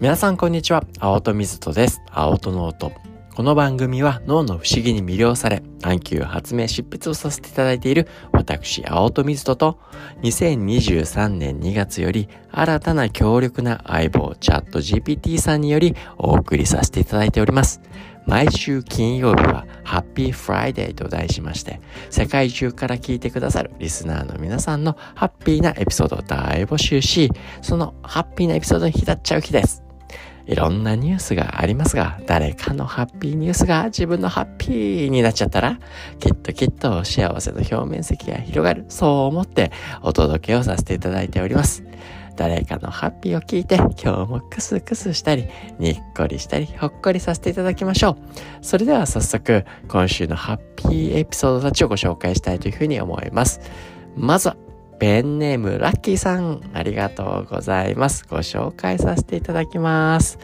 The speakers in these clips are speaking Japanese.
皆さんこんにちは。青砥瑞人です。青砥ノート。この番組は脳の不思議に魅了され、探求、発明、執筆をさせていただいている私、青砥瑞人と、2023年2月より新たな強力な相棒、 ChatGPT さんによりお送りさせていただいております。毎週金曜日はハッピーフライデーと題しまして、世界中から聞いてくださるリスナーの皆さんのハッピーなエピソードを大募集し、そのハッピーなエピソードに浸っちゃう日です。いろんなニュースがありますが、誰かのハッピーニュースが自分のハッピーになっちゃったら、きっときっと幸せの表面積が広がる、そう思ってお届けをさせていただいております。誰かのハッピーを聞いて、今日もクスクスしたり、にっこりしたり、ほっこりさせていただきましょう。それでは早速、今週のハッピーエピソードたちをご紹介したいというふうに思います。まずは、ペンネームラッキーさん、ありがとうございます。ご紹介させていただきます。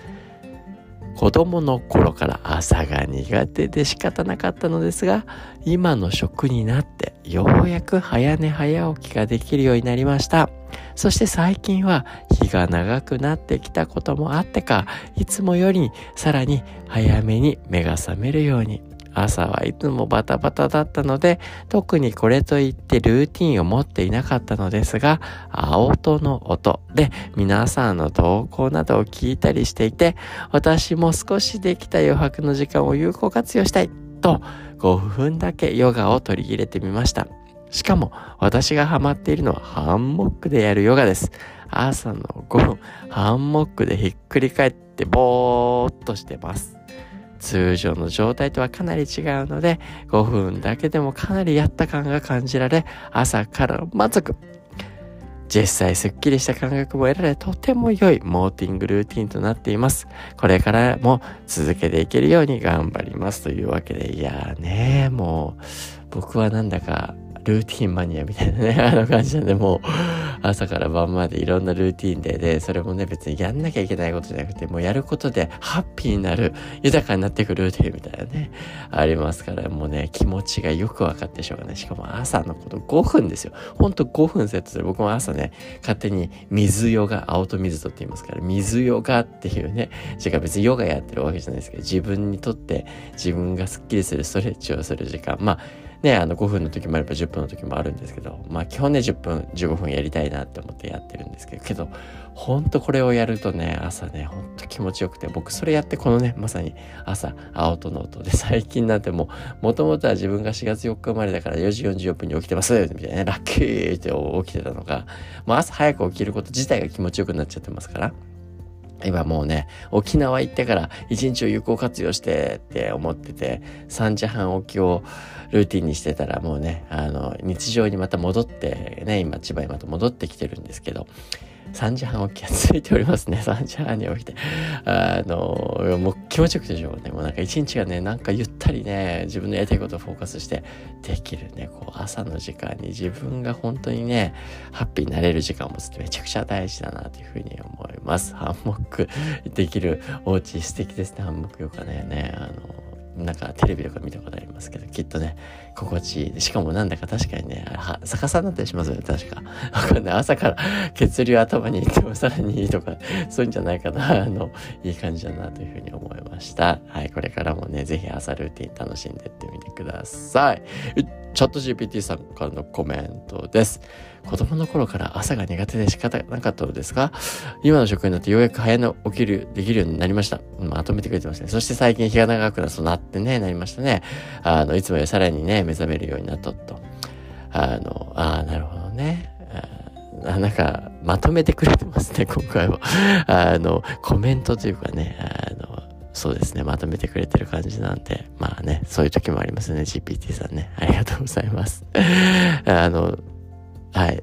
子供の頃から朝が苦手で仕方なかったのですが、今の職になってようやく早寝早起きができるようになりました。そして最近は日が長くなってきたこともあってか、いつもよりさらに早めに目が覚めるように朝はいつもバタバタだったので、特にこれといってルーティンを持っていなかったのですが、青音の音で皆さんの投稿などを聞いたりしていて、私も少しできた余白の時間を有効活用したいと5分だけヨガを取り入れてみました。しかも私がハマっているのはハンモックでやるヨガです。朝の5分、ハンモックでひっくり返ってぼーっとしてます。通常の状態とはかなり違うので、5分だけでもかなりやった感が感じられ、朝から満足。実際すっきりした感覚も得られ、とても良いモーティングルーティンとなっています。これからも続けていけるように頑張りますというわけで、いやーねもう、僕はなんだかルーティンマニアみたいなね、あの感じなんで、もう、朝から晩までいろんなルーティンで、で、それもね、別にやんなきゃいけないことじゃなくて、もうやることでハッピーになる、豊かになっていくルーティンみたいなね、ありますから、もうね、気持ちがよくわかってしょうがない。しかも朝のこと5分ですよ。ほんと5分セットする。僕も朝ね、勝手に水ヨガ、青と水とって言いますから、水ヨガっていうね、時間別にヨガやってるわけじゃないですけど、自分にとって自分がスッキリするストレッチをする時間。まあ、ね、あの5分の時もあれば10分の時もあるんですけど、まあ基本ね10分、15分やりたいなって思ってやってるんですけど、けど、ほんとこれをやるとね、朝ね、ほんと気持ちよくて、僕それやってこのね、まさに朝、青砥ノートで最近なんてもう、もともとは自分が4月4日生まれだから4時44分に起きてますみたいなね、ラッキーって起きてたのが、もう朝早く起きること自体が気持ちよくなっちゃってますから、今もうね、沖縄行ってから一日を有効活用してって思ってて、3時半起きをルーティンにしてたらもうね、あの、日常にまた戻ってね、今千葉にまた戻ってきてるんですけど、3時半起きが続いておりますね。3時半に起きて。あの、もう気持ちよくてしょうね。もうなんか一日がね、なんかゆったりね、自分のやりたいことをフォーカスしてできるね、こう朝の時間に自分が本当にね、ハッピーになれる時間を持つってめちゃくちゃ大事だなというふうに思います。ハンモックできるお家素敵ですね、ハンモックよかね。ね、あの、なんかテレビとか見たことありますけど、きっとね、心地いい。しかもなんだか確かにねは、逆さになったりしますよね、確か。わかんない。朝から血流頭に行ってもさらにいいとか、そういうんじゃないかな。あの、いい感じだなというふうに思いました。はい、これからもね、ぜひ朝ルーティン楽しんでってみてください。チャット GPT さんからのコメントです。子供の頃から朝が苦手で仕方なかったのですが、今の職になってようやく早寝起きる、できるようになりました。まとめてくれてますね。そして最近日が長くなそうなってね、なりましたね。あの、いつもよりさらにね、目覚めるようになったと。あの、ああ、なるほどね。あなんか、まとめてくれてますね、今回は。あの、コメントというかね、あの、そうですね、まとめてくれてる感じなんで、まあね、そういう時もありますね、GPT さんね。ありがとうございます。あの、はい。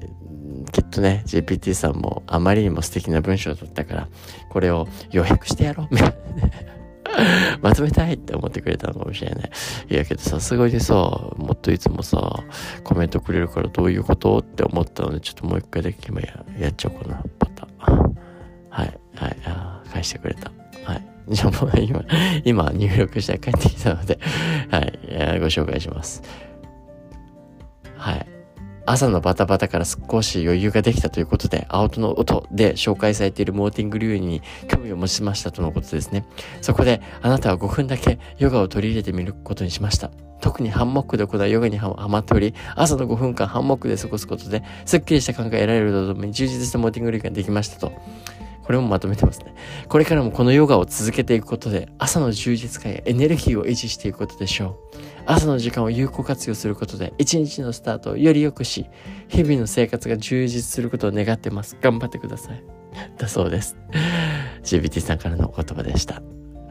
きっとね、GPT さんもあまりにも素敵な文章だったから、これを要約してやろう、みたいなね。まとめたいって思ってくれたのかもしれない。いやけどさすがにさ、もっといつもさ、コメントくれるからどういうことって思ったので、ちょっともう一回だけ今ややっちゃおうかな、パターン。はい、はい、あ返してくれた。はい。じゃあもう今、今入力して帰ってきたので、はい、ご紹介します。朝のバタバタから少し余裕ができたということで、青戸の音で紹介されているモーティング流に興味を持ちましたとのことですね。そこで、あなたは5分だけヨガを取り入れてみることにしました。特にハンモックで行うヨガにはまっており、朝の5分間ハンモックで過ごすことで、すっきりした感が得られるとともに充実したモーティング流ができましたと。これもまとめてますね。これからもこのヨガを続けていくことで、朝の充実感やエネルギーを維持していくことでしょう。朝の時間を有効活用することで、一日のスタートをより良くし、日々の生活が充実することを願ってます。頑張ってください。だそうです。GBT さんからのお言葉でした。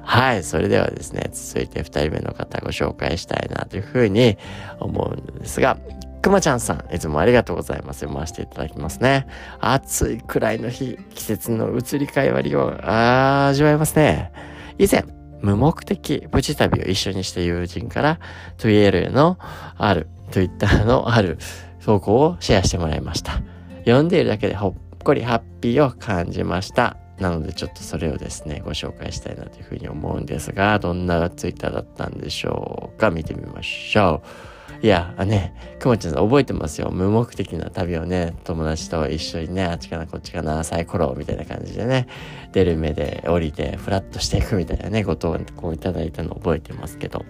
はい。それではですね、続いて2人目の方ご紹介したいなというふうに思うんですが、くまちゃんさん、いつもありがとうございます。読ませていただきますね。暑いくらいの日、季節の移り変わりを味わえますね。以前、無目的プチ旅を一緒にした友人から、トゥイエルのある、Twitter のある投稿をシェアしてもらいました。読んでいるだけでほっこりハッピーを感じました。なのでちょっとそれをですね、ご紹介したいなというふうに思うんですが、どんなツイッターだったんでしょうか見てみましょう。いや、ね、くまちゃん覚えてますよ。無目的な旅をね、友達と一緒にね、あっちかなこっちかな、サイコロみたいな感じでね、出る目で降りて、フラッとしていくみたいなね、ことをこういただいたのを覚えてますけど。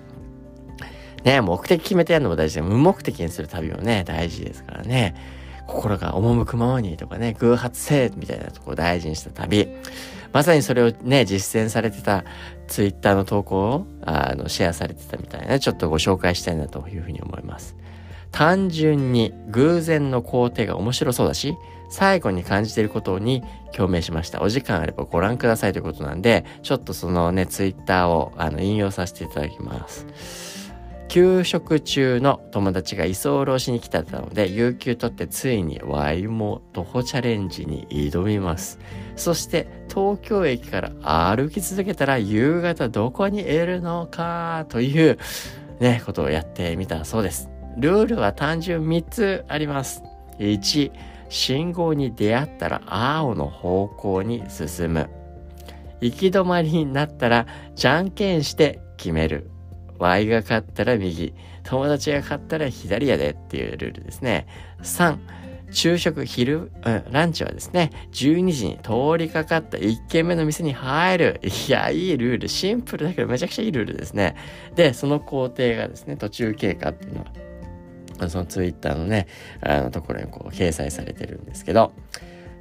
ね、目的決めてやるのも大事で、無目的にする旅もね、大事ですからね。心が赴くままにとかね、偶発性みたいなところを大事にした旅。まさにそれをね、実践されてたツイッターの投稿をあのシェアされてたみたいな、ちょっとご紹介したいなというふうに思います。単純に偶然の工程が面白そうだし、最後に感じていることに共鳴しました。お時間あればご覧くださいということなんで、ちょっとそのね、ツイッターをあの引用させていただきます。休職中の友達が居候しに来たので、有給取ってついにワイも徒歩チャレンジに挑みます。そして東京駅から歩き続けたら夕方どこにいるのかというね、ことをやってみたそうです。ルールは単純3つあります。1、信号に出会ったら青の方向に進む。行き止まりになったらじゃんけんして決める。Y が勝ったら右、友達が勝ったら左やでっていうルールですね。3、昼食、昼、うん、ランチはですね、12時に通りかかった1軒目の店に入る。いや、いいルール。シンプルだけどめちゃくちゃいいルールですね。で、その工程がですね、途中経過っていうのは、そのツイッターのね、あのところにこう掲載されてるんですけど、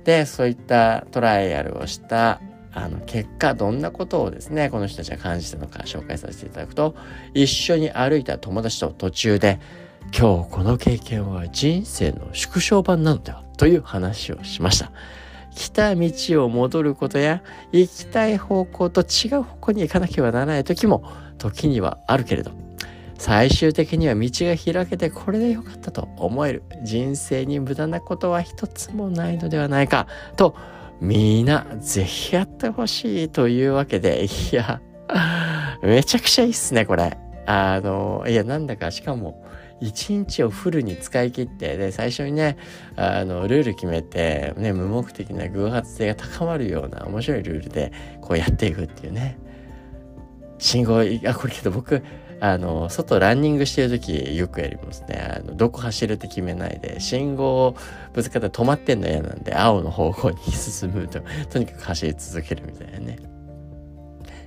で、そういったトライアルをしたあの、結果、どんなことをですね、この人たちが感じたのか紹介させていただくと、一緒に歩いた友達と途中で、今日この経験は人生の縮小版なのではという話をしました。来た道を戻ることや、行きたい方向と違う方向に行かなければならない時も、時にはあるけれど、最終的には道が開けてこれでよかったと思える人生に無駄なことは一つもないのではないかとみんなぜひやってほしいというわけで、いや、めちゃくちゃいいっすね、これ。あの、いや、なんだか、しかも、一日をフルに使い切って、で、最初にね、あの、ルール決めて、ね、無目的な偶発性が高まるような面白いルールで、こうやっていくっていうね。信号、あ、これけど僕、あの、外ランニングしてる時よくやりますね。あの、どこ走るって決めないで、信号をぶつかったら止まってんの嫌なんで、青の方向に進むと、とにかく走り続けるみたいなね。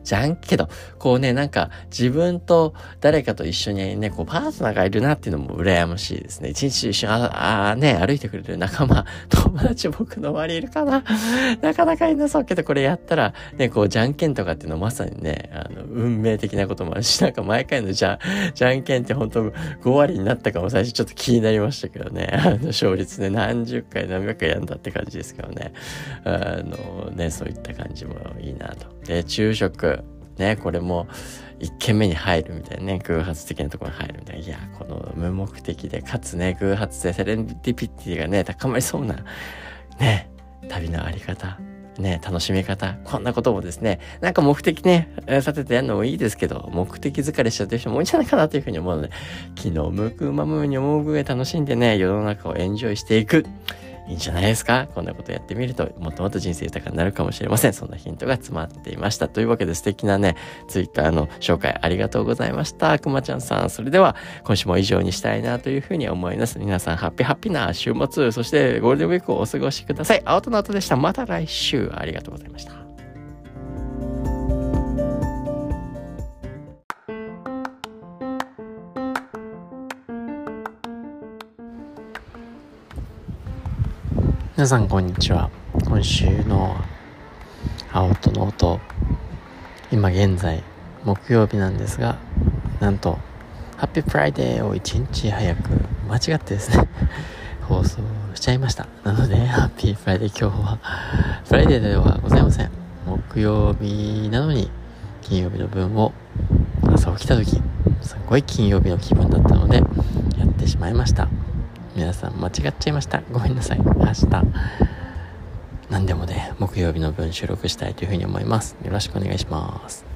じゃんけど、こうね、なんか自分と誰かと一緒にね、こうパートナーがいるなっていうのも羨ましいですね。一日一緒にああね、歩いてくれる仲間、友達僕の周りいるかな？なかなかいなそうけど、これやったら、ね、こうじゃんけんとかっていうのまさにね、あの、運命的なこともあるし、なんか毎回のじゃ、じゃんけんって本当5割になったかも最初ちょっと気になりましたけどね、あの、勝率ね、何十回何百回やんだって感じですけどね。あの、ね、そういった感じもいいなと。で、昼食。ね、これも一軒目に入るみたいなね、偶発的なところに入るみたいな。いや、この無目的で、かつね、偶発でセレンディピティがね、高まりそうな、ね、旅のあり方。ね、楽しみ方。こんなこともですね、なんか目的ね、立ててやるのもいいですけど、目的疲れしちゃってる人も多いんじゃないかなというふうに思うので、気の向くままに思うぐらい楽しんでね、世の中をエンジョイしていく。いいんじゃないですか？こんなことやってみるともっともっと人生豊かになるかもしれません。そんなヒントが詰まっていました。というわけで素敵なねツイッターの紹介ありがとうございました。くまちゃんさん。それでは今週も以上にしたいなというふうに思います。皆さんハッピーハッピーな週末そしてゴールデンウィークをお過ごしください。青との後でした。また来週。ありがとうございました。皆さんこんにちは。今週の青砥ノート今現在木曜日なんですがなんとハッピーフライデーを一日早く間違ってですね 放送しちゃいました。なのでハッピーフライデー今日は。 Friday ではございません。木曜日なのに金曜日の分を朝起きた時すっごい金曜日の気分だったのでやってしまいました。皆さん間違っちゃいました。ごめんなさい。明日何でもね木曜日の分収録したいというふうに思います。よろしくお願いします。